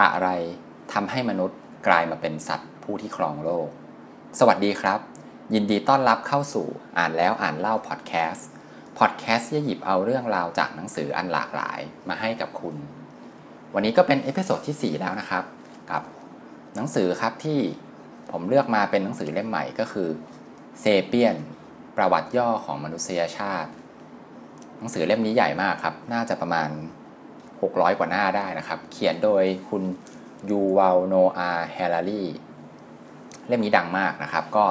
อะไรทำให้มนุษย์กลายมาเป็นสัตว์ผู้ที่ครองโลก สวัสดีครับ ยินดีต้อนรับเข้าสู่อ่านแล้วอ่านเล่า podcast podcast จะหยิบเอาเรื่องราวจากหนังสืออันหลากหลายมาให้กับคุณ วันนี้ก็เป็น episode ที่ 4 แล้วนะครับ กับหนังสือครับที่ผมเลือกมาเป็นหนังสือเล่มใหม่ก็คือ Sapiens ประวัติย่อของมนุษยชาติ หนังสือเล่มนี้ใหญ่มากครับ น่าจะประมาณ 600 กว่าหน้าได้นะครับ เขียนโดยคุณยูวัลโนอาห์ แฮรารีเล่มนี้ดังมากนะครับ ก็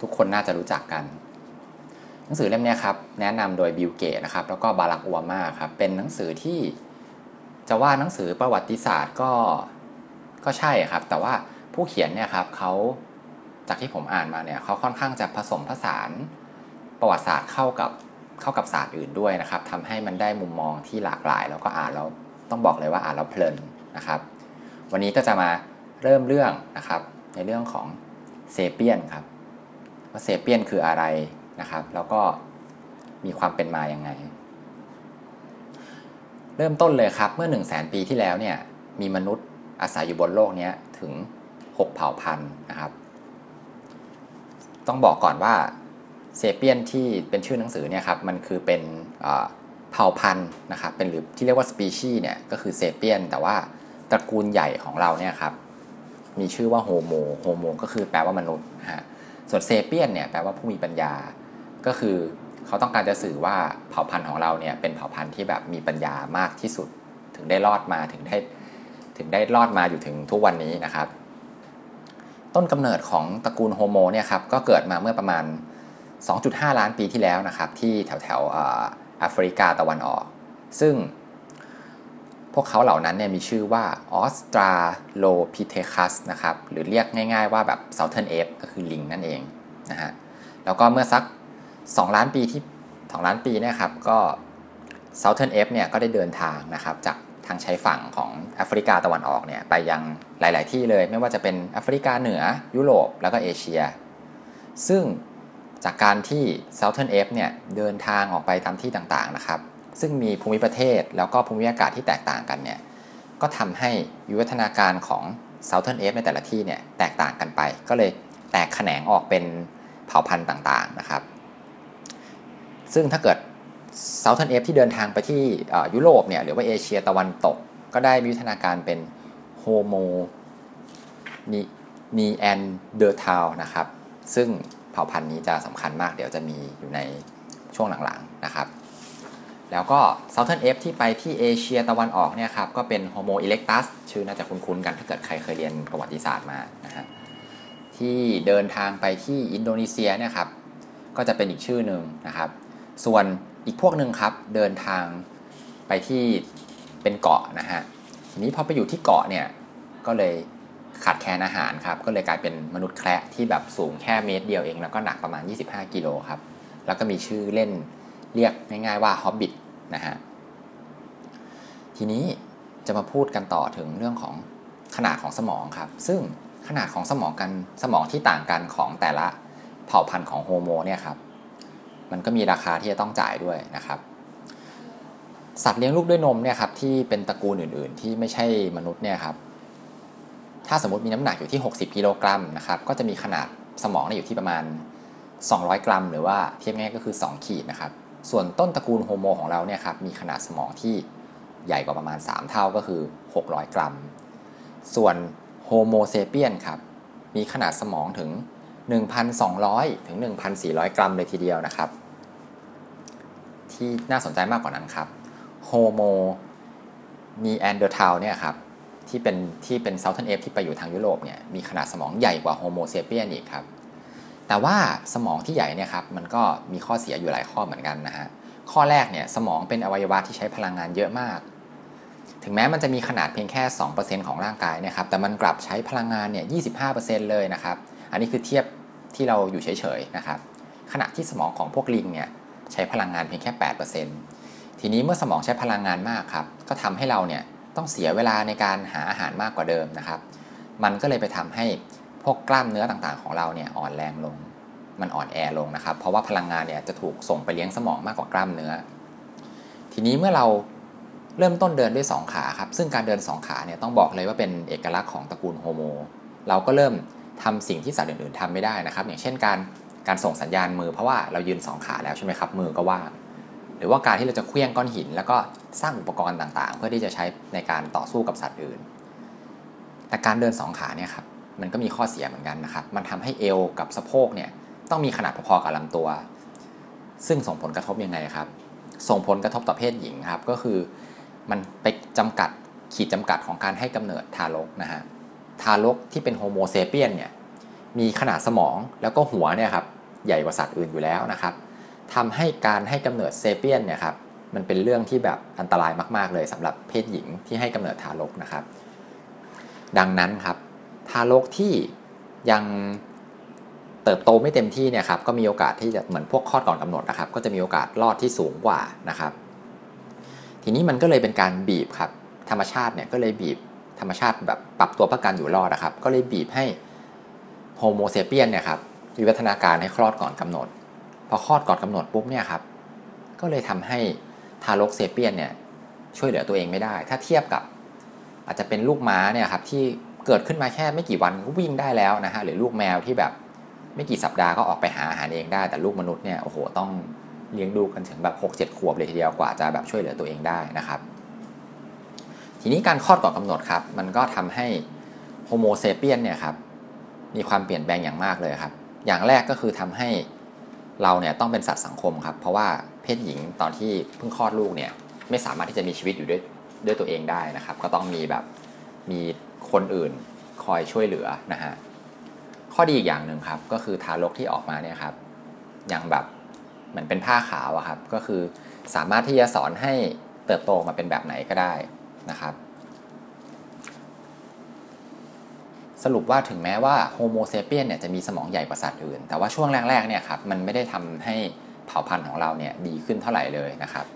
ทุกคนน่าจะรู้จักกัน หนังสือเล่มนี้ครับ แนะนำโดยบิลเกตส์นะครับ แล้วก็บารัค โอบามาครับ เป็นหนังสือที่จะว่าหนังสือประวัติศาสตร์ก็ก็ใช่ครับ แต่ว่าผู้เขียนเนี่ยครับเขาจากที่ผมอ่านมาเนี่ยเขาค่อนข้างจะผสมผสานประวัติศาสตร์เข้ากับ เข้ากับศาสตร์อื่นด้วยนะครับทำให้มันได้มุมมองที่หลากหลาย แล้วก็อ่านแล้วต้องบอกเลยว่าอ่านแล้วเพลินนะครับ วันนี้ก็จะมาเริ่มเรื่องนะครับ ในเรื่องของเซเปียนครับว่าเซเปียนคืออะไรนะครับ แล้วก็มีความเป็นมาอย่างไง เริ่มต้นเลยครับเมื่อ 1 0 0 0 0แสนปีที่แล้วเนี่ยมีมนุษย์อาศัยอยู่บนโลกนี้ถึง 6 เผ่าพันธุ์นะครับ ต้องบอกก่อนว่า Sapiens ที่เป็นชื่อหนังสือเนี่ยครับมันคือเป็นเผ่าพันธุ์นะครับเป็นหรือที่เรียกว่าสปีชีเนี่ยก็คือ Sapiens แต่ว่าตระกูลใหญ่ของเราเนี่ยครับมีชื่อว่า Homo Homo ก็คือแปลว่ามนุษย์ฮะส่วน Sapiens เนี่ยแปลว่าผู้มีปัญญา ก็คือเขาต้องการจะสื่อว่าเผ่าพันธุ์ของเราเนี่ยเป็นเผ่าพันธุ์ที่แบบมีปัญญามากที่สุดถึงได้รอดมาถึงได้ถึงได้รอดมาอยู่ถึงทุกวันนี้นะครับ ต้นกำเนิดของตระกูลโฮโมเนี่ยครับก็เกิดมาเมื่อประมาณ 2.5 ล้านปีที่แล้วนะครับที่แถวแถวแอฟริกาตะวันออก ซึ่งพวกเขาเหล่านั้นเนี่ยมีชื่อว่าออสตราโลพิเทคัสนะครับหรือเรียกง่ายๆว่าแบบ Southern Ape ก็คือลิงนั่นเองนะฮะแล้วก็เมื่อสัก 2 ล้านปีที่2ล้านปีเนี่ยครับก็ Southern Ape เนี่ยก็ได้เดินทางนะครับจากทางชายฝั่งของแอฟริกาตะวันออกเนี่ยไปยังหลาย ๆ ที่เลยไม่ว่าจะเป็นแอฟริกาเหนือยุโรปแล้วก็เอเชีย ซึ่ง จากการที่ Southern Ape เนี่ยเดินทางออกไปตามที่ต่างๆนะครับ ซึ่งมีภูมิประเทศแล้วก็ภูมิอากาศที่แตกต่างกันเนี่ยก็ทำให้วิวัฒนาการของ Southern Ape ในแต่ละที่เนี่ยแตกต่างกันไป ก็เลยแตกแขนงออกเป็นเผ่าพันธุ์ต่างๆนะครับ ซึ่งถ้าเกิด Southern Ape ที่เดินทางไปที่ยุโรปเนี่ยหรือว่าเอเชียตะวันตก ก็ได้วิวัฒนาการเป็น Homo n e a n d e r t a l นะครับ ซึ่ง เผ่าพันธุ์นี้จะสำคัญมาก เดี๋ยวจะมีอยู่ในช่วงหลังๆนะครับ แล้วก็ Southern Ape ที่ไปที่เอเชียตะวันออกเนี่ยครับก็เป็น Homo erectus ชื่อน่าจะคุ้นๆกันถ้าเกิดใครเคยเรียนประวัติศาสตร์มานะฮะที่เดินทางไปที่อินโดนีเซียเนี่ยครับก็จะเป็นอีกชื่อหนึ่งนะครับ ส่วนอีกพวกหนึ่งครับเดินทางไปที่เป็นเกาะนะฮะทีนี้พอไปอยู่ที่เกาะเนี่ยก็เลย ขาดแคลนอาหารครับก็เลยกลายเป็นมนุษย์แคระที่แบบสูงแค่เมตรเดียวเอง แล้วก็หนักประมาณ 25 กิโลครับแล้วก็มีชื่อเล่นเรียกง่ายๆว่า Hobbit นะฮะทีนี้จะมาพูดกันต่อถึงเรื่องของขนาดของสมองครับ ซึ่งขนาดของสมองกันสมองที่ต่างกันของแต่ละเผ่าพันธุ์ของโฮโมเนี่ยครับมันก็มีราคาที่จะต้องจ่ายด้วยนะครับ สัตว์เลี้ยงลูกด้วยนมเนี่ยครับที่เป็นตระกูลอื่น ๆ ที่ไม่ใช่มนุษย์เนี่ยครับ ถ้าสมมติมีน้ำหนักอยู่ที่ 60 กิโลกรัมนะครับ ก็จะมีขนาดสมองอยู่ที่ประมาณ 200 กรัม หรือว่าเทียบง่ายก็คือ 2 ขีดนะครับ ส่วนต้นตระกูลโฮโมของเราเนี่ยครับ มีขนาดสมองที่ใหญ่กว่าประมาณ 3 เท่าก็คือ 600 กรัม ส่วน Homo Sapiens ครับ มีขนาดสมองถึง 1,200 ถึง 1,400 กรัมเลยทีเดียวนะครับ ที่น่าสนใจมากกว่านั้นครับ Homo Neanderthal เนี่ยครับ ที่เป็นที่เป็น Southern Ape ที่ไปอยู่ทางยุโรปเนี่ยมีขนาดสมองใหญ่กว่า Homo Sapiens อีกครับ แต่ว่าสมองที่ใหญ่เนี่ยครับมันก็มีข้อเสียอยู่หลายข้อเหมือนกันนะฮะข้อแรกเนี่ยสมองเป็นอวัยวะที่ใช้พลังงานเยอะมาก ถึงแม้มันจะมีขนาดเพียงแค่ 2%ของร่างกายนะครับแต่มันกลับใช้พลังงานเนี่ย 25%เลยนะครับ อันนี้คือเทียบที่เราอยู่เฉยๆนะครับขณะที่สมองของพวกลิงเนี่ยใช้พลังงานเพียงแค่ 8%ทีนี้เมื่อสมองใช้พลังงานมากครับก็ทำให้เราเนี่ย ต้องเสียเวลาในการหาอาหารมากกว่าเดิมนะครับ มันก็เลยไปทำให้พวกกล้ามเนื้อต่างๆ ของเราเนี่ยอ่อนแรงลง มันอ่อนแอลงนะครับ เพราะว่าพลังงานเนี่ยจะถูกส่งไปเลี้ยงสมองมากกว่ากล้ามเนื้อ ทีนี้เมื่อเราเริ่มต้นเดินด้วย 2 ขาครับ ซึ่งการเดิน 2 ขาเนี่ยต้องบอกเลยว่าเป็นเอกลักษณ์ของตระกูลโฮโม เราก็เริ่มทำสิ่งที่สัตว์อื่นๆทำไม่ได้นะครับ อย่างเช่นการการส่งสัญญาณมือเพราะว่าเรายืน 2 ขาแล้วใช่ไหมครับ มือก็ว่าง หรือว่าการที่เราจะเคลื่องก้อนหิน แล้วก็สร้างอุปกรณ์ต่างๆ เพื่อที่จะใช้ในการต่อสู้กับสัตว์อื่น แต่การเดิน2ขาเนี่ยครับมันก็มีข้อเสียเหมือนกันนะครับ มันทำให้เอวกับสะโพกเนี่ยต้องมีขนาดพอๆกับลำตัว ซึ่งส่งผลกระทบยังไงครับ ส่งผลกระทบต่อเพศหญิงครับก็คือมันไปจำกัดขีดจำกัดของการให้กำเนิดทารกนะฮะทารกที่เป็นโฮโมเซเปียนเนี่ยมีขนาดสมองแล้วก็หัวเนี่ยครับใหญ่กว่าสัตว์อื่นอยู่แล้วนะครับ ทำให้การให้กำเนิดเซเปียนเนี่ยครับมันเป็นเรื่องที่แบบอันตรายมาก ๆ เลยสำหรับเพศหญิงที่ให้กำเนิดทารกนะครับ ดังนั้นครับทารกที่ยังเติบโตไม่เต็มที่เนี่ยครับก็มีโอกาสที่จะเหมือนพวกคลอดก่อนกำหนดนะครับ ก็จะมีโอกาสรอดที่สูงกว่านะครับ ทีนี้มันก็เลยเป็นการบีบครับธรรมชาติเนี่ยก็เลยบีบธรรมชาติแบบปรับตัวเพื่อการอยู่รอดนะครับ ก็เลยบีบให้โฮโมเซเปียนเนี่ยครับวิวัฒนาการให้คลอดก่อนกำหนด พอคลอดก่อนกำหนดปุ๊บเนี่ยครับก็เลยทำให้ทารกเซเปียนเนี่ยช่วยเหลือตัวเองไม่ได้ ถ้าเทียบกับ อาจจะเป็นลูกม้าเนี่ยครับที่เกิดขึ้นมาแค่ไม่กี่วันก็วิ่งได้แล้วนะฮะหรือลูกแมวที่แบบไม่กี่สัปดาห์ก็ออกไปหาอาหารเองได้ แต่ลูกมนุษย์เนี่ยโอ้โหต้องเลี้ยงดูกันถึงแบบ6 7ขวบเลยทีเดียวกว่าจะแบบช่วยเหลือตัวเองได้นะครับ ทีนี้การคลอดก่อนกำหนดครับ มันก็ทำให้โฮโมเซเปียนเนี่ยครับมีความเปลี่ยนแปลงอย่างมากเลยครับ อย่างแรกก็คือทำให้ เราเนี่ยต้องเป็นสัตว์สังคมครับ เพราะว่าเพศหญิงตอนที่เพิ่งคลอดลูกเนี่ยไม่สามารถที่จะมีชีวิตอยู่ด้วยด้วยตัวเองได้นะครับ ก็ต้องมีแบบมีคนอื่นคอยช่วยเหลือนะฮะข้อดีอีกอย่างหนึ่งครับก็คือทารกที่ออกมาเนี่ยครับยังแบบเหมือนเป็นผ้าขาวอะครับก็คือสามารถที่จะสอนให้เติบโตมาเป็นแบบไหนก็ได้นะครับ สรุปว่าถึงแม้ว่าโฮโมเซเปียนเนี่ยจะมีสมองใหญ่กว่าสัตว์อื่น แต่ว่าช่วงแรกๆเนี่ยครับมันไม่ได้ทำให้เผ่าพันธุ์ของเราเนี่ยดีขึ้นเท่าไหร่เลยนะครับ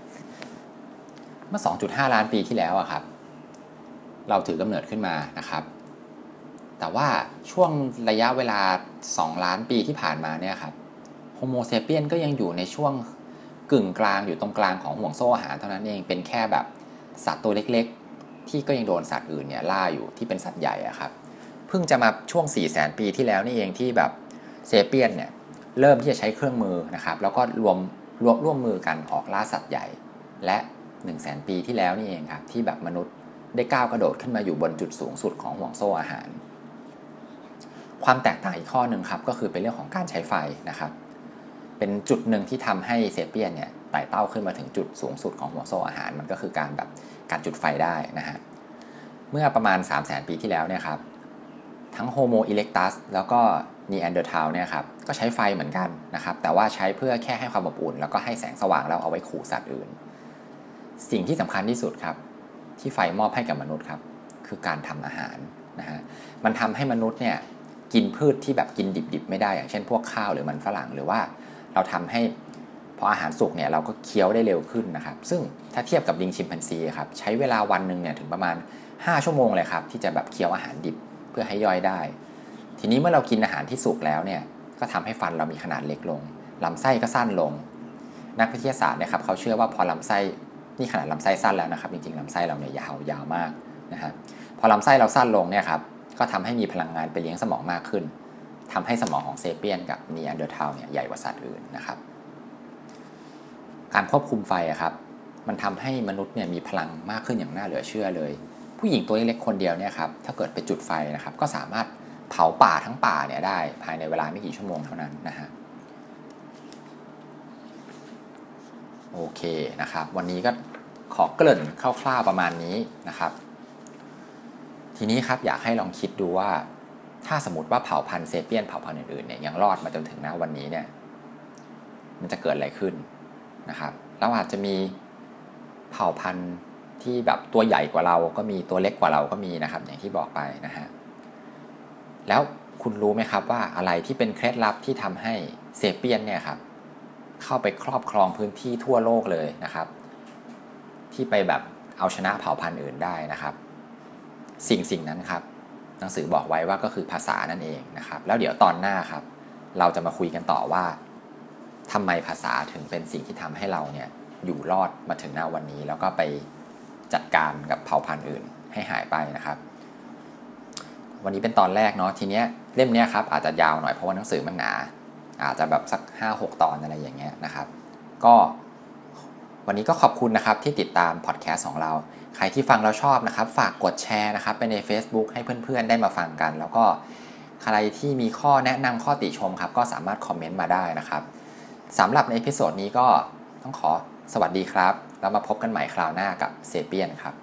เมื่อ 2.5 ล้านปีที่แล้วอะครับ เราถือกำเนิดขึ้นมานะครับ แต่ว่าช่วงระยะเวลา 2 ล้านปีที่ผ่านมาเนี่ยครับโฮโมเซเปียนก็ยังอยู่ในช่วงกึ่งกลางอยู่ตรงกลางของห่วงโซ่อาหารเท่านั้นเองเป็นแค่แบบสัตว์ตัวเล็ก ๆ ที่ก็ยังโดนสัตว์อื่นเนี่ยล่าอยู่ที่เป็นสัตว์ใหญ่อะครับ พิ่งจะมาช่วง 4 0 0 0 0 0ปีที่แล้วนี่เองที่แบบเซเปียนเนี่ยเริ่มที่จะใช้เครื่องมือนะครับแล้วก็รวมรวมร่วมมือกันออกล่าสัตว์ใหญ่ และ 1 0 0 0 0แปีที่แล้วนี่เองครับที่แบบมนุษย์ได้ก้าวกระโดดขึ้นมาอยู่บนจุดสูงสุดของห่วงโซ่อาหาร ความแตกต่างอีกข้อหนึ่งครับก็คือเป็นเรื่องของการใช้ไฟนะครับ เป็นจุดหนึ่งที่ทำให้เซเปียนเนี่ยไต่เต้าขึ้นมาถึงจุดสูงสุดของห่วงโซ่อาหารมันก็คือการแบบการจุดไฟได้นะฮะเมื่อประมาณ 3 0 0 0 0 0ปีที่แล้วเนี่ยครับ ทั้ง Homo Erectus แล้วก็ Neanderthal เนี่ยครับก็ใช้ไฟเหมือนกันนะครับ แต่ว่าใช้เพื่อแค่ให้ความอบอุ่น แล้วก็ให้แสงสว่างแล้วเอาไว้ขู่สัตว์อื่น สิ่งที่สำคัญที่สุดครับ ที่ไฟมอบให้กับมนุษย์ครับ คือการทำอาหารนะฮะมันทำให้มนุษย์เนี่ยกินพืชที่แบบกินดิบๆ ไม่ได้อย่างเช่นพวกข้าวหรือมันฝรั่งหรือว่าเราทำให้พออาหารสุกเนี่ยเราก็เคี้ยวได้เร็วขึ้นนะครับ ซึ่งถ้าเทียบกับลิงชิมแปนซีครับใช้เวลาวันหนึ่งเนี่ยถึงประมาณ 5 ชั่วโมงเลยครับที่จะแบบเคี้ยวอาหารดิบ เพื่อให้ย่อยได้ ทีนี้เมื่อเรากินอาหารที่สุกแล้วเนี่ยก็ทำให้ฟันเรามีขนาดเล็กลงลำไส้ก็สั้นลง นักวิทยาศาสตร์นะครับเขาเชื่อว่าพอลำไส้นี่ขนาดลำไส้สั้นแล้วนะครับ จริงๆลำไส้เราเนี่ยยาวยาวมากนะฮะพอลำไส้เราสั้นลงเนี่ยครับก็ทำให้มีพลังงานไปเลี้ยงสมองมากขึ้นทำให้สมองของ Sapiens กับ Neanderthal เนี่ยใหญ่กว่าสัตว์อื่นนะครับ การควบคุมไฟครับ มันทำให้มนุษย์เนี่ยมีพลังมากขึ้นอย่างน่าเหลือเชื่อเลย ผู้หญิงตัวเล็กๆคนเดียวเนี่ยครับถ้าเกิดไปจุดไฟนะครับก็สามารถเผาป่าทั้งป่าเนี่ยได้ภายในเวลาไม่กี่ชั่วโมงเท่านั้นนะฮะโอเคนะครับ วันนี้ก็ขอเกริ่นคร่าวๆประมาณนี้นะครับ ทีนี้ครับอยากให้ลองคิดดูว่า ถ้าสมมติว่าเผ่าพันธุ์เซเปียนเผ่าพันธุ์อื่นๆเนี่ยยังรอดมาจนถึงณวันนี้เนี่ยมันจะเกิดอะไรขึ้นนะครับเราอาจจะมีเผ่าพันธุ์ ที่แบบตัวใหญ่กว่าเราก็มีตัวเล็กกว่าเราก็มีนะครับ อย่างที่บอกไปนะฮะแล้วคุณรู้ไหมครับว่าอะไรที่เป็นเคล็ดลับที่ทำให้เซเปียนเนี่ยครับเข้าไปครอบครองพื้นที่ทั่วโลกเลยนะครับ ที่ไปแบบเอาชนะเผ่าพันธุ์อื่นได้นะครับ สิ่งสิ่งนั้นครับ หนังสือบอกไว้ว่าก็คือภาษานั่นเองนะครับ แล้วเดี๋ยวตอนหน้าครับ เราจะมาคุยกันต่อว่าทำไมภาษาถึงเป็นสิ่งที่ทำให้เราเนี่ยอยู่รอดมาถึงหน้าวันนี้แล้วก็ไป จัดการกับเผ่าพันธุ์อื่นให้หายไปนะครับ วันนี้เป็นตอนแรกเนาะทีเนี้ยเล่มเนี้ยครับอาจจะยาวหน่อยเพราะว่าหนังสือมันหนา อาจจะแบบสัก 5-6 ตอนอะไรอย่างเงี้ยนะครับ ก็วันนี้ก็ขอบคุณนะครับที่ติดตามพอดแคสต์ของเรา ใครที่ฟังแล้วชอบนะครับ ฝากกดแชร์นะครับไปใน Facebook ให้เพื่อนๆ ได้มาฟังกัน แล้วก็ใครที่มีข้อแนะนำข้อติชมครับ ก็สามารถ comment มาได้นะครับสำหรับใน episode นี้ก็ต้องขอสวัสดีครับ แล้วมาพบกันใหม่คราวหน้ากับ Sapiens ครับ